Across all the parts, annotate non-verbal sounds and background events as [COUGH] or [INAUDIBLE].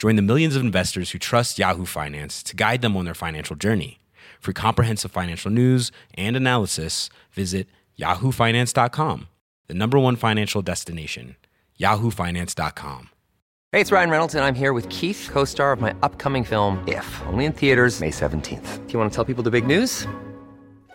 Join the millions of investors who trust Yahoo Finance to guide them on their financial journey. For comprehensive financial news and analysis, visit yahoofinance.com, the number one financial destination, yahoofinance.com. Hey, it's Ryan Reynolds, and I'm here with Keith, co star of my upcoming film, If, only in theaters, May 17th. Do you want to tell people the big news?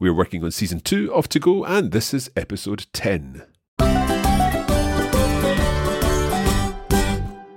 We're working on season two of To Go, and this is episode 10.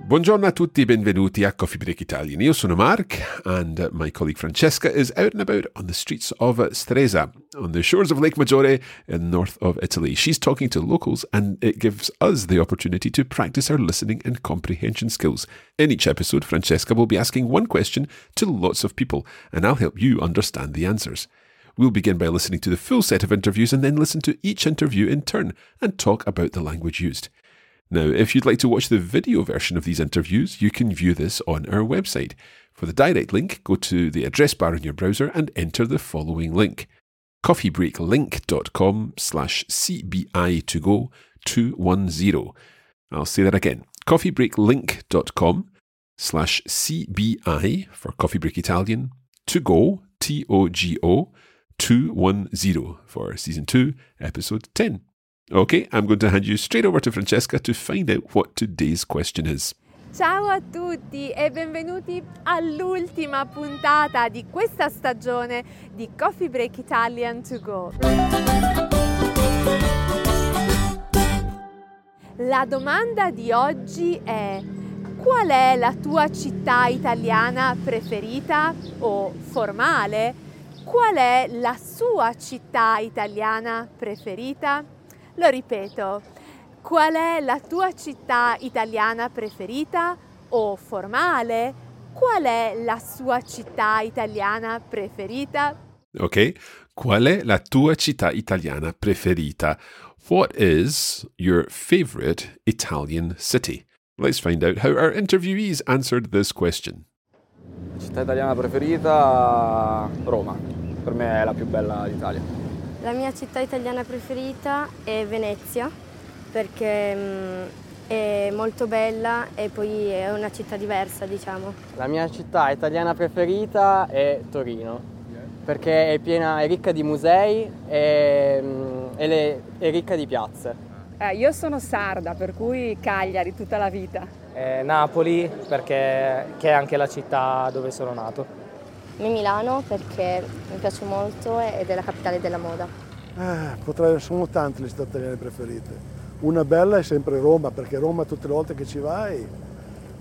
Buongiorno a tutti, benvenuti a Coffee Break Italian. Io sono Mark, and uh, my colleague Francesca is out and about on the streets of Stresa, on the shores of Lake Maggiore in north of Italy. She's talking to locals, and it gives us the opportunity to practice our listening and comprehension skills. In each episode, Francesca will be asking one question to lots of people, and I'll help you understand the answers. We'll begin by listening to the full set of interviews and then listen to each interview in turn and talk about the language used. Now, if you'd like to watch the video version of these interviews, you can view this on our website. For the direct link, go to the address bar in your browser and enter the following link coffeebreaklink.com slash CBI to go 210. I'll say that again coffeebreaklink.com slash CBI for Coffee Break Italian to go, T O G O 210 for season 2, episode 10. Okay, I'm going to hand you straight over to Francesca to find out what today's question is. Ciao a tutti e benvenuti all'ultima puntata di questa stagione di Coffee Break Italian to Go. La domanda di oggi è qual è la tua città italiana preferita o formale? Qual è la sua città italiana preferita? Lo ripeto, qual è la tua città italiana preferita o formale? Qual è la sua città italiana preferita? Ok, qual è la tua città italiana preferita? What is your favorite Italian city? Let's find out how our interviewees answered this question. Città italiana preferita Roma, per me è la più bella d'Italia. La mia città italiana preferita è Venezia perché mm, è molto bella e poi è una città diversa, diciamo. La mia città italiana preferita è Torino perché è piena, è ricca di musei e, mm, e le- è ricca di piazze. Eh, io sono sarda, per cui Cagliari tutta la vita. Eh, Napoli perché che è anche la città dove sono nato. Me Milano perché mi piace molto ed è la capitale della moda. Eh, potrei- sono tante le città italiane preferite. Una bella è sempre Roma, perché Roma tutte le volte che ci vai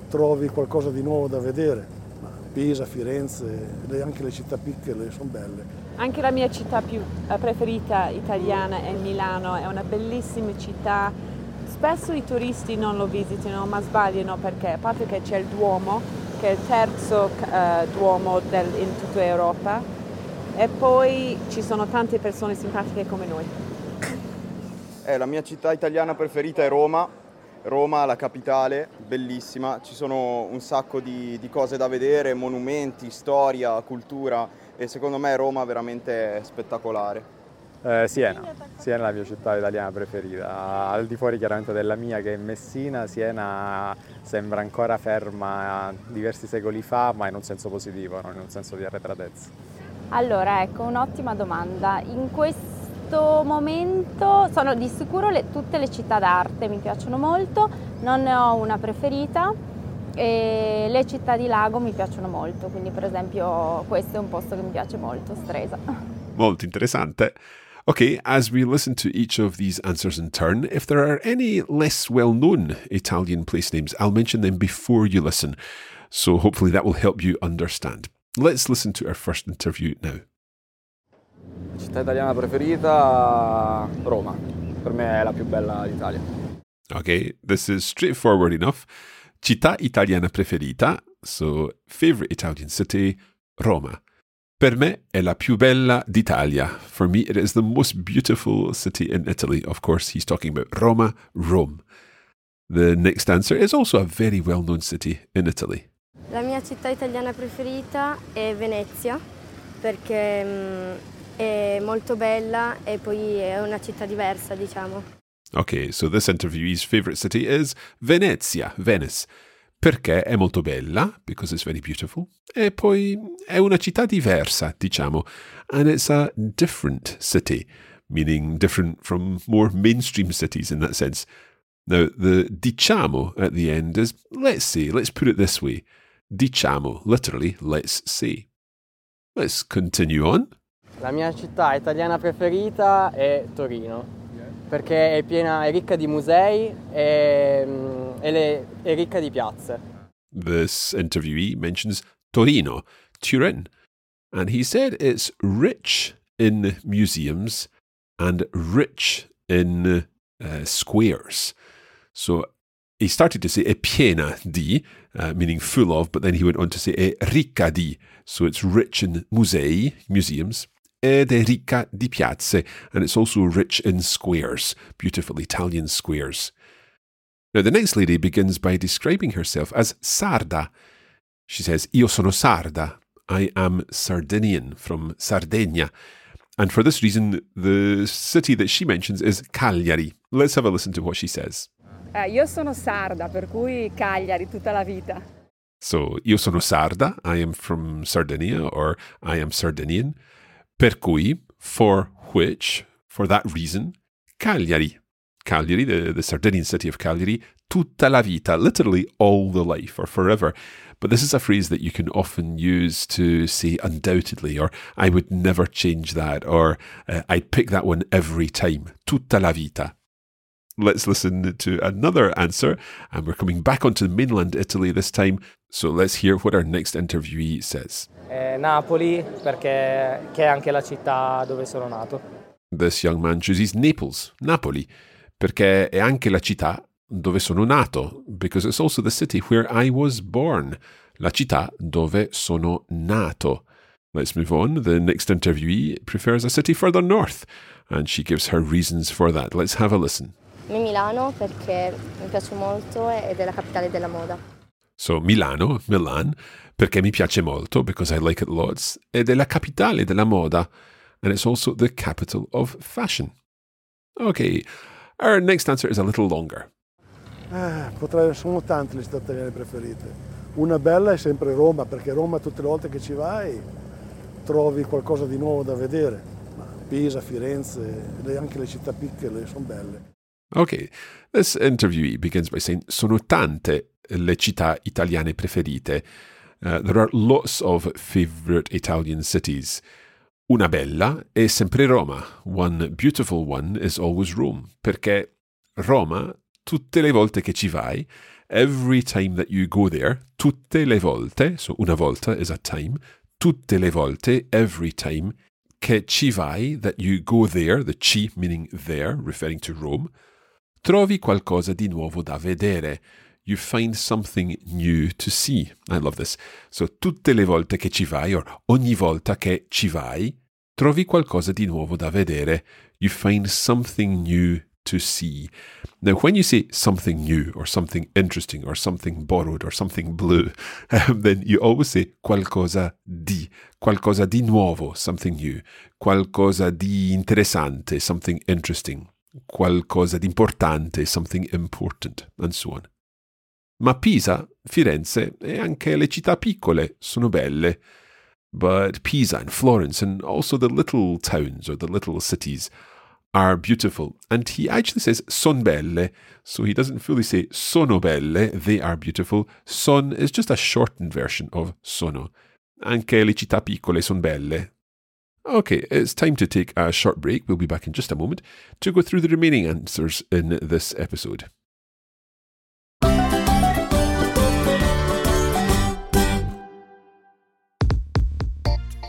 trovi qualcosa di nuovo da vedere. Ma Pisa, Firenze, anche le città piccole sono belle. Anche la mia città più eh, preferita italiana è Milano, è una bellissima città. Spesso i turisti non lo visitano, ma sbagliano perché, a parte che c'è il Duomo, che è il terzo uh, Duomo del, in tutta Europa, e poi ci sono tante persone simpatiche come noi. [COUGHS] Eh, la mia città italiana preferita è Roma, Roma, la capitale, bellissima, ci sono un sacco di, di, cose da vedere, monumenti, storia, cultura e secondo me Roma è veramente spettacolare. Eh, Siena, Siena è la mia città italiana preferita, al di fuori chiaramente della mia che è Messina, Siena sembra ancora ferma diversi secoli fa ma in un senso positivo, non in un senso di arretratezza. Allora ecco un'ottima domanda, in questo momento sono di sicuro le, tutte le città d'arte mi piacciono molto, non ne ho una preferita e le città di lago mi piacciono molto, quindi per esempio questo è un posto che mi piace molto, Stresa. Molto interessante. Okay, as we listen to each of these answers in turn, if there are any less well known Italian place names, I'll mention them before you listen. So hopefully that will help you understand. Let's listen to our first interview now. Città italiana preferita? Roma. Per me è la più bella d'Italia. Okay, this is straightforward enough. Città italiana preferita, so favorite Italian city, Roma. Per me è la più bella d'Italia. For me, it is the most beautiful city in Italy. Of course, he's talking about Roma, Rome. The next answer is also a very well known city in Italy. La mia città italiana preferita è Venezia perché mm, è molto bella e poi è una città diversa, diciamo. Ok, so this interviewee's favorite city is Venezia, Venice. Perché è molto bella, because it's very beautiful, e poi è una città diversa, diciamo, and it's a different city, meaning different from more mainstream cities in that sense. Now, the diciamo at the end is let's say, let's put it this way. Diciamo, literally, let's say. Let's continue on. La mia città italiana preferita è Torino, perché è piena, è ricca di musei e, mm, e le, è ricca di piazze. This interviewee mentions Torino, Turin, and he said it's rich in museums and rich in uh, squares. So he started to say è piena di, uh, meaning full of, but then he went on to say è ricca di. So it's rich in musei, museums, ed è ricca di piazze, and it's also rich in squares, beautiful Italian squares. Now, the next lady begins by describing herself as sarda. She says, Io sono sarda. I am Sardinian from Sardinia. And for this reason, the city that she mentions is Cagliari. Let's have a listen to what she says. Eh, io sono sarda, per cui Cagliari tutta la vita. So, io sono sarda. I am from Sardinia, or I am Sardinian. Per cui, for which, for that reason, Cagliari. Cagliari, the, the Sardinian city of Cagliari, tutta la vita, literally all the life or forever. But this is a phrase that you can often use to say undoubtedly, or I would never change that, or uh, I'd pick that one every time. Tutta la vita. Let's listen to another answer, and we're coming back onto mainland Italy this time. So let's hear what our next interviewee says. Eh, Napoli perché che è anche la città dove sono nato. This young man chooses Naples, Napoli, perché è anche la città dove sono nato, because it's also the city where I was born, la città dove sono nato. Let's move on. The next interviewee prefers a city further north, and she gives her reasons for that. Let's have a listen. Milano perché mi piace molto ed è la capitale della moda. So Milano, Milan, perché mi piace molto, because I like it lots, ed è la capitale della moda, and it's also the capital of fashion. Okay, our next answer is a little longer. Eh, potrei, sono tante le città italiane preferite. Una bella è sempre Roma, perché Roma tutte le volte che ci vai trovi qualcosa di nuovo da vedere. Pisa, Firenze, anche le città piccole sono belle. Okay, this interviewee begins by saying sono tante le città italiane preferite. Uh, there are lots of favorite Italian cities. Una bella è sempre Roma. One beautiful one is always Rome. Perché Roma, tutte le volte che ci vai, every time that you go there, tutte le volte, so una volta is a time, tutte le volte, every time, che ci vai, that you go there, the ci meaning there, referring to Rome, trovi qualcosa di nuovo da vedere. You find something new to see. I love this. So, tutte le volte che ci vai, or ogni volta che ci vai, trovi qualcosa di nuovo da vedere. You find something new to see. Now, when you say something new or something interesting or something borrowed or something blue, [LAUGHS] um, then you always say qualcosa di, qualcosa di nuovo, something new, qualcosa di interessante, something interesting, qualcosa di importante, something important, and so on. Ma Pisa, Firenze e anche le città piccole sono belle. But Pisa and Florence and also the little towns or the little cities are beautiful. And he actually says son belle, so he doesn't fully say sono belle, they are beautiful. Son is just a shortened version of sono. Anche le città piccole son belle. Okay, it's time to take a short break. We'll be back in just a moment to go through the remaining answers in this episode.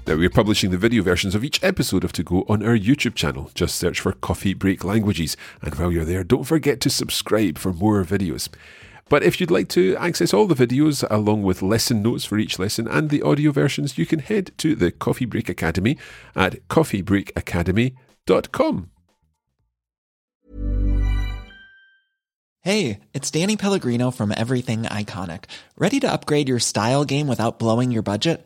Now, we're publishing the video versions of each episode of To Go on our YouTube channel. Just search for Coffee Break Languages. And while you're there, don't forget to subscribe for more videos. But if you'd like to access all the videos along with lesson notes for each lesson and the audio versions, you can head to the Coffee Break Academy at coffeebreakacademy.com. Hey, it's Danny Pellegrino from Everything Iconic. Ready to upgrade your style game without blowing your budget?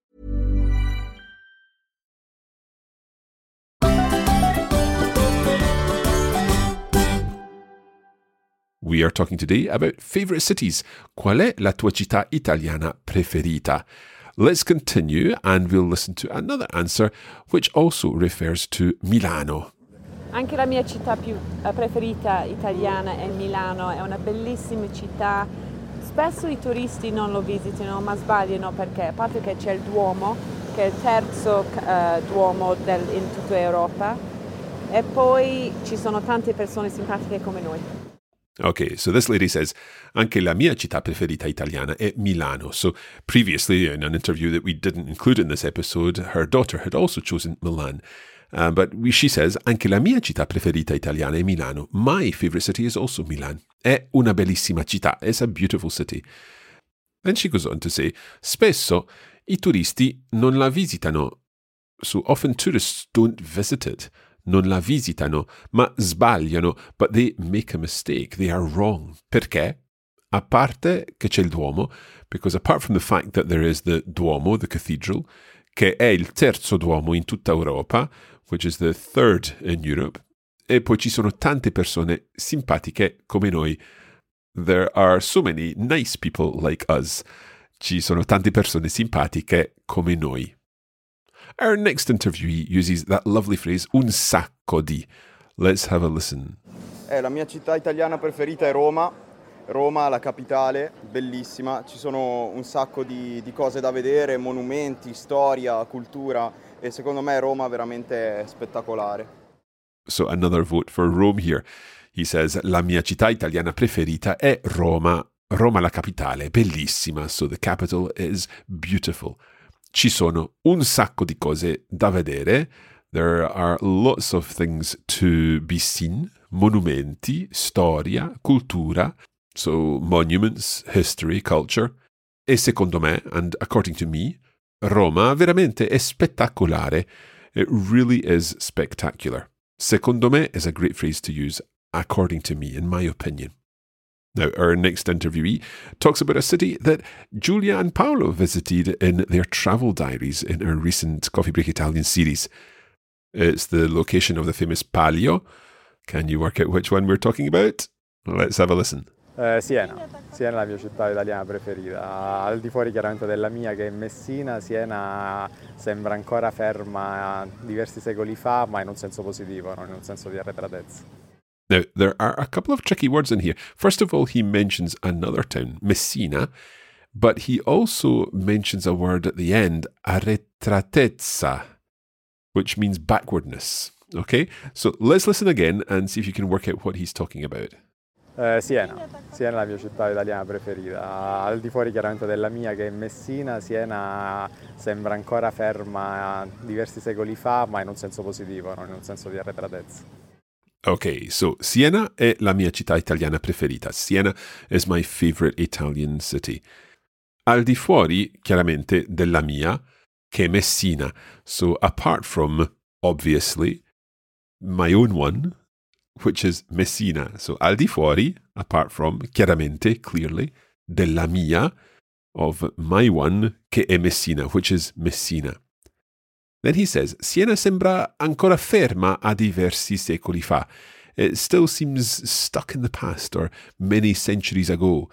We are talking today about favourite cities. Qual è la tua città italiana preferita? Let's continue and we'll listen to another answer which also refers to Milano. Anche la mia città più eh, preferita italiana è Milano, è una bellissima città. Spesso i turisti non lo visitano, ma sbagliano perché a parte che c'è il Duomo, che è il terzo eh, Duomo del, in tutta Europa, e poi ci sono tante persone simpatiche come noi. Okay, so this lady says, anche la mia città preferita italiana è Milano. So previously, in an interview that we didn't include in this episode, her daughter had also chosen Milan. Uh, but we, she says, anche la mia città preferita italiana è Milano. My favorite city is also Milan. È una bellissima città. It's a beautiful city. Then she goes on to say, spesso i turisti non la visitano. So often tourists don't visit it. Non la visitano, ma sbagliano, but they make a mistake, they are wrong. Perché? A parte che c'è il Duomo, because apart from the fact that there is the Duomo, the cathedral, che è il terzo Duomo in tutta Europa, which is the third in Europe, e poi ci sono tante persone simpatiche come noi. There are so many nice people like us. Ci sono tante persone simpatiche come noi. Our next interviewee uses that lovely phrase un sacco di. Let's have a listen. Eh, la mia città italiana preferita è Roma. Roma, la capitale, bellissima, ci sono un sacco di, di cose da vedere, monumenti, storia, cultura e secondo me Roma è veramente spettacolare. So another vote for Rome here. He says, la mia città italiana preferita è Roma. Roma la capitale, bellissima, so the capital is beautiful. Ci sono un sacco di cose da vedere. There are lots of things to be seen. Monumenti, storia, cultura. So monuments, history, culture. E secondo me, and according to me, Roma veramente è spettacolare. It really is spectacular. Secondo me is a great phrase to use, according to me, in my opinion. Now, our next interviewee talks about a city that Giulia and Paolo visited in their travel diaries in our recent Coffee Break Italian series. It's the location of the famous Palio. Can you work out which one we're talking about? Let's have a listen. Eh, Siena, Siena è la mia città italiana preferita, al di fuori chiaramente della mia che è Messina, Siena sembra ancora ferma diversi secoli fa, ma in un senso positivo, non in un senso di arretratezza. Now, there are a couple of tricky words in here. First of all, he mentions another town, Messina, but he also mentions a word at the end, arretratezza, which means backwardness. Okay, so let's listen again and see if you can work out what he's talking about. Eh, Siena, Siena è la mia città italiana preferita, al di fuori chiaramente della mia che è Messina, Siena sembra ancora ferma diversi secoli fa, ma in un senso positivo, non in un senso di arretratezza. Okay, so Siena è la mia città italiana preferita. Siena is my favorite Italian city. Al di fuori, chiaramente, della mia, che è Messina. So apart from, obviously, my own one, which is Messina. So al di fuori, apart from, chiaramente, clearly, della mia, of my one, che è Messina, which is Messina. Then he says, Siena sembra ancora ferma a diversi secoli fa. It still seems stuck in the past or many centuries ago.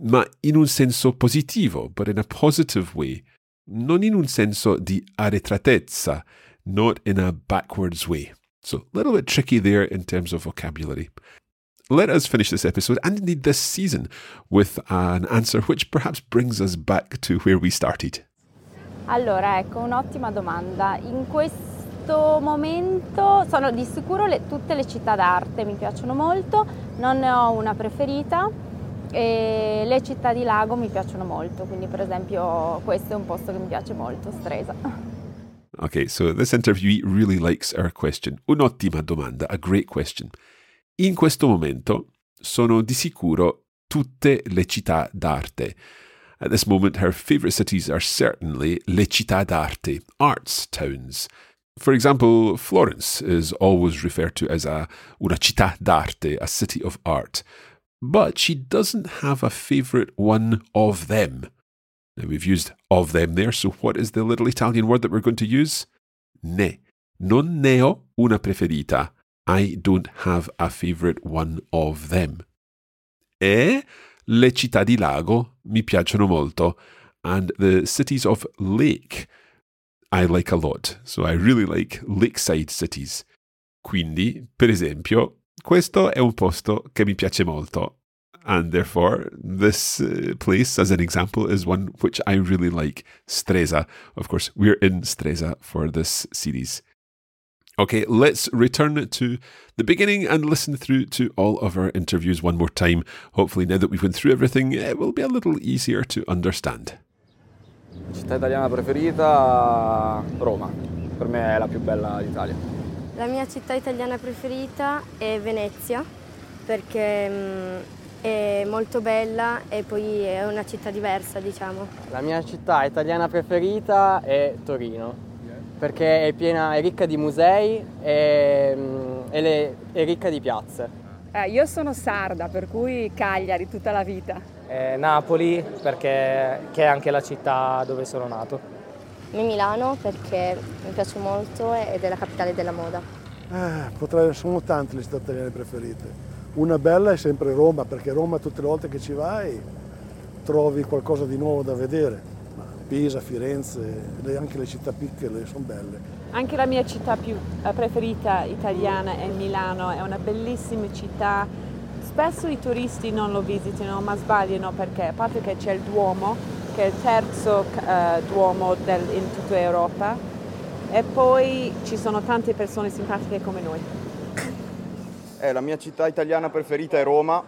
Ma in un senso positivo, but in a positive way. Non in un senso di arretratezza, not in a backwards way. So, a little bit tricky there in terms of vocabulary. Let us finish this episode and indeed this season with an answer which perhaps brings us back to where we started. Allora, ecco, un'ottima domanda. In questo momento sono di sicuro le, tutte le città d'arte mi piacciono molto, non ne ho una preferita e le città di lago mi piacciono molto, quindi per esempio questo è un posto che mi piace molto, Stresa. Okay, so this interviewee really likes our question. Un'ottima domanda, a great question. In questo momento sono di sicuro tutte le città d'arte. At this moment, her favourite cities are certainly le città d'arte, arts towns. For example, Florence is always referred to as a una città d'arte, a city of art. But she doesn't have a favourite one of them. Now, we've used of them there, so what is the little Italian word that we're going to use? Ne. Non ne ho una preferita. I don't have a favourite one of them. E le città di lago mi piacciono molto, and the cities of lake I like a lot. So I really like lakeside cities. Quindi, per esempio, questo è un posto che mi piace molto. And therefore, this uh, place, as an example, is one which I really like. Stresa. Of course, we're in Stresa for this series. Okay, let's return to the beginning and listen through to all of our interviews one more time. Hopefully, now that we've went through everything, it will be a little easier to understand. Città italiana preferita? Roma. Per me è la più bella d'Italia. La mia città italiana preferita è Venezia perché mm, è molto bella e poi è una città diversa, diciamo. La mia città italiana preferita è Torino perché è piena, è ricca di musei e, mm, e le- è ricca di piazze. Eh, io sono sarda, per cui Cagliari tutta la vita. Eh, Napoli perché che è anche la città dove sono nato. Me Milano perché mi piace molto ed è la capitale della moda. Eh, potrei- sono tante le città italiane preferite. Una bella è sempre Roma, perché Roma tutte le volte che ci vai trovi qualcosa di nuovo da vedere. Pisa, Firenze, le- anche le città piccole sono belle. Anche la mia città più eh, preferita italiana è Milano, è una bellissima città spesso i turisti non lo visitano ma sbagliano perché a parte che c'è il Duomo, che è il terzo eh, Duomo del, in tutta Europa, e poi ci sono tante persone simpatiche come noi. Eh, la mia città italiana preferita è Roma,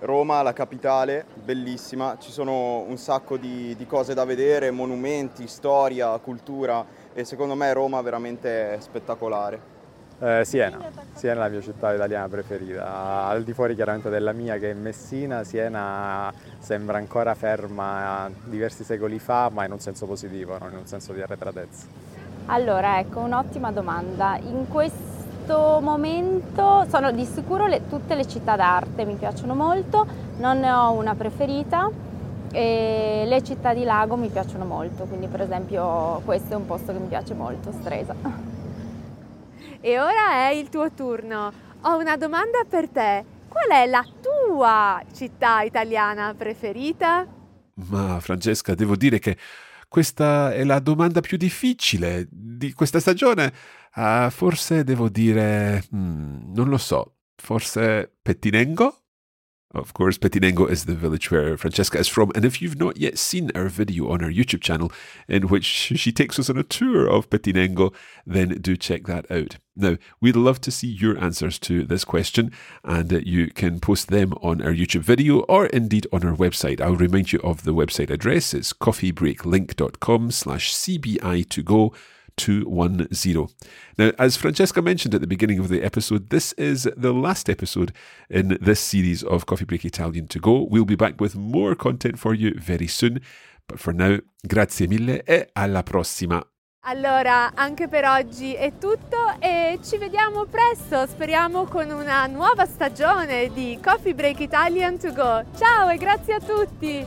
Roma, la capitale, bellissima, ci sono un sacco di, di, cose da vedere, monumenti, storia, cultura e secondo me Roma è veramente spettacolare. Eh, Siena, Siena è la mia città italiana preferita, al di fuori chiaramente della mia che è Messina, Siena sembra ancora ferma diversi secoli fa ma in un senso positivo, non in un senso di arretratezza. Allora, ecco, un'ottima domanda. In questo momento sono di sicuro le, tutte le città d'arte, mi piacciono molto, non ne ho una preferita e le città di lago mi piacciono molto, quindi per esempio questo è un posto che mi piace molto, Stresa. [LAUGHS] E ora è il tuo turno. Ho una domanda per te. Qual è la tua città italiana preferita? Ma Francesca, devo dire che questa è la domanda più difficile di questa stagione. Uh, forse devo dire, hmm, non lo so, forse Pettinengo? Of course, Pettinengo is the village where Francesca is from. And if you've not yet seen our video on our YouTube channel in which she takes us on a tour of Pettinengo, then do check that out. Now, we'd love to see your answers to this question, and you can post them on our YouTube video or indeed on our website. I'll remind you of the website address. It's coffeebreaklink.com slash CBI to go 210. Now, as Francesca mentioned at the beginning of the episode, this is the last episode in this series of Coffee Break Italian to go. We'll be back with more content for you very soon. But for now, grazie mille e alla prossima. Allora, anche per oggi è tutto e ci vediamo presto, speriamo con una nuova stagione di Coffee Break Italian to go. Ciao e grazie a tutti!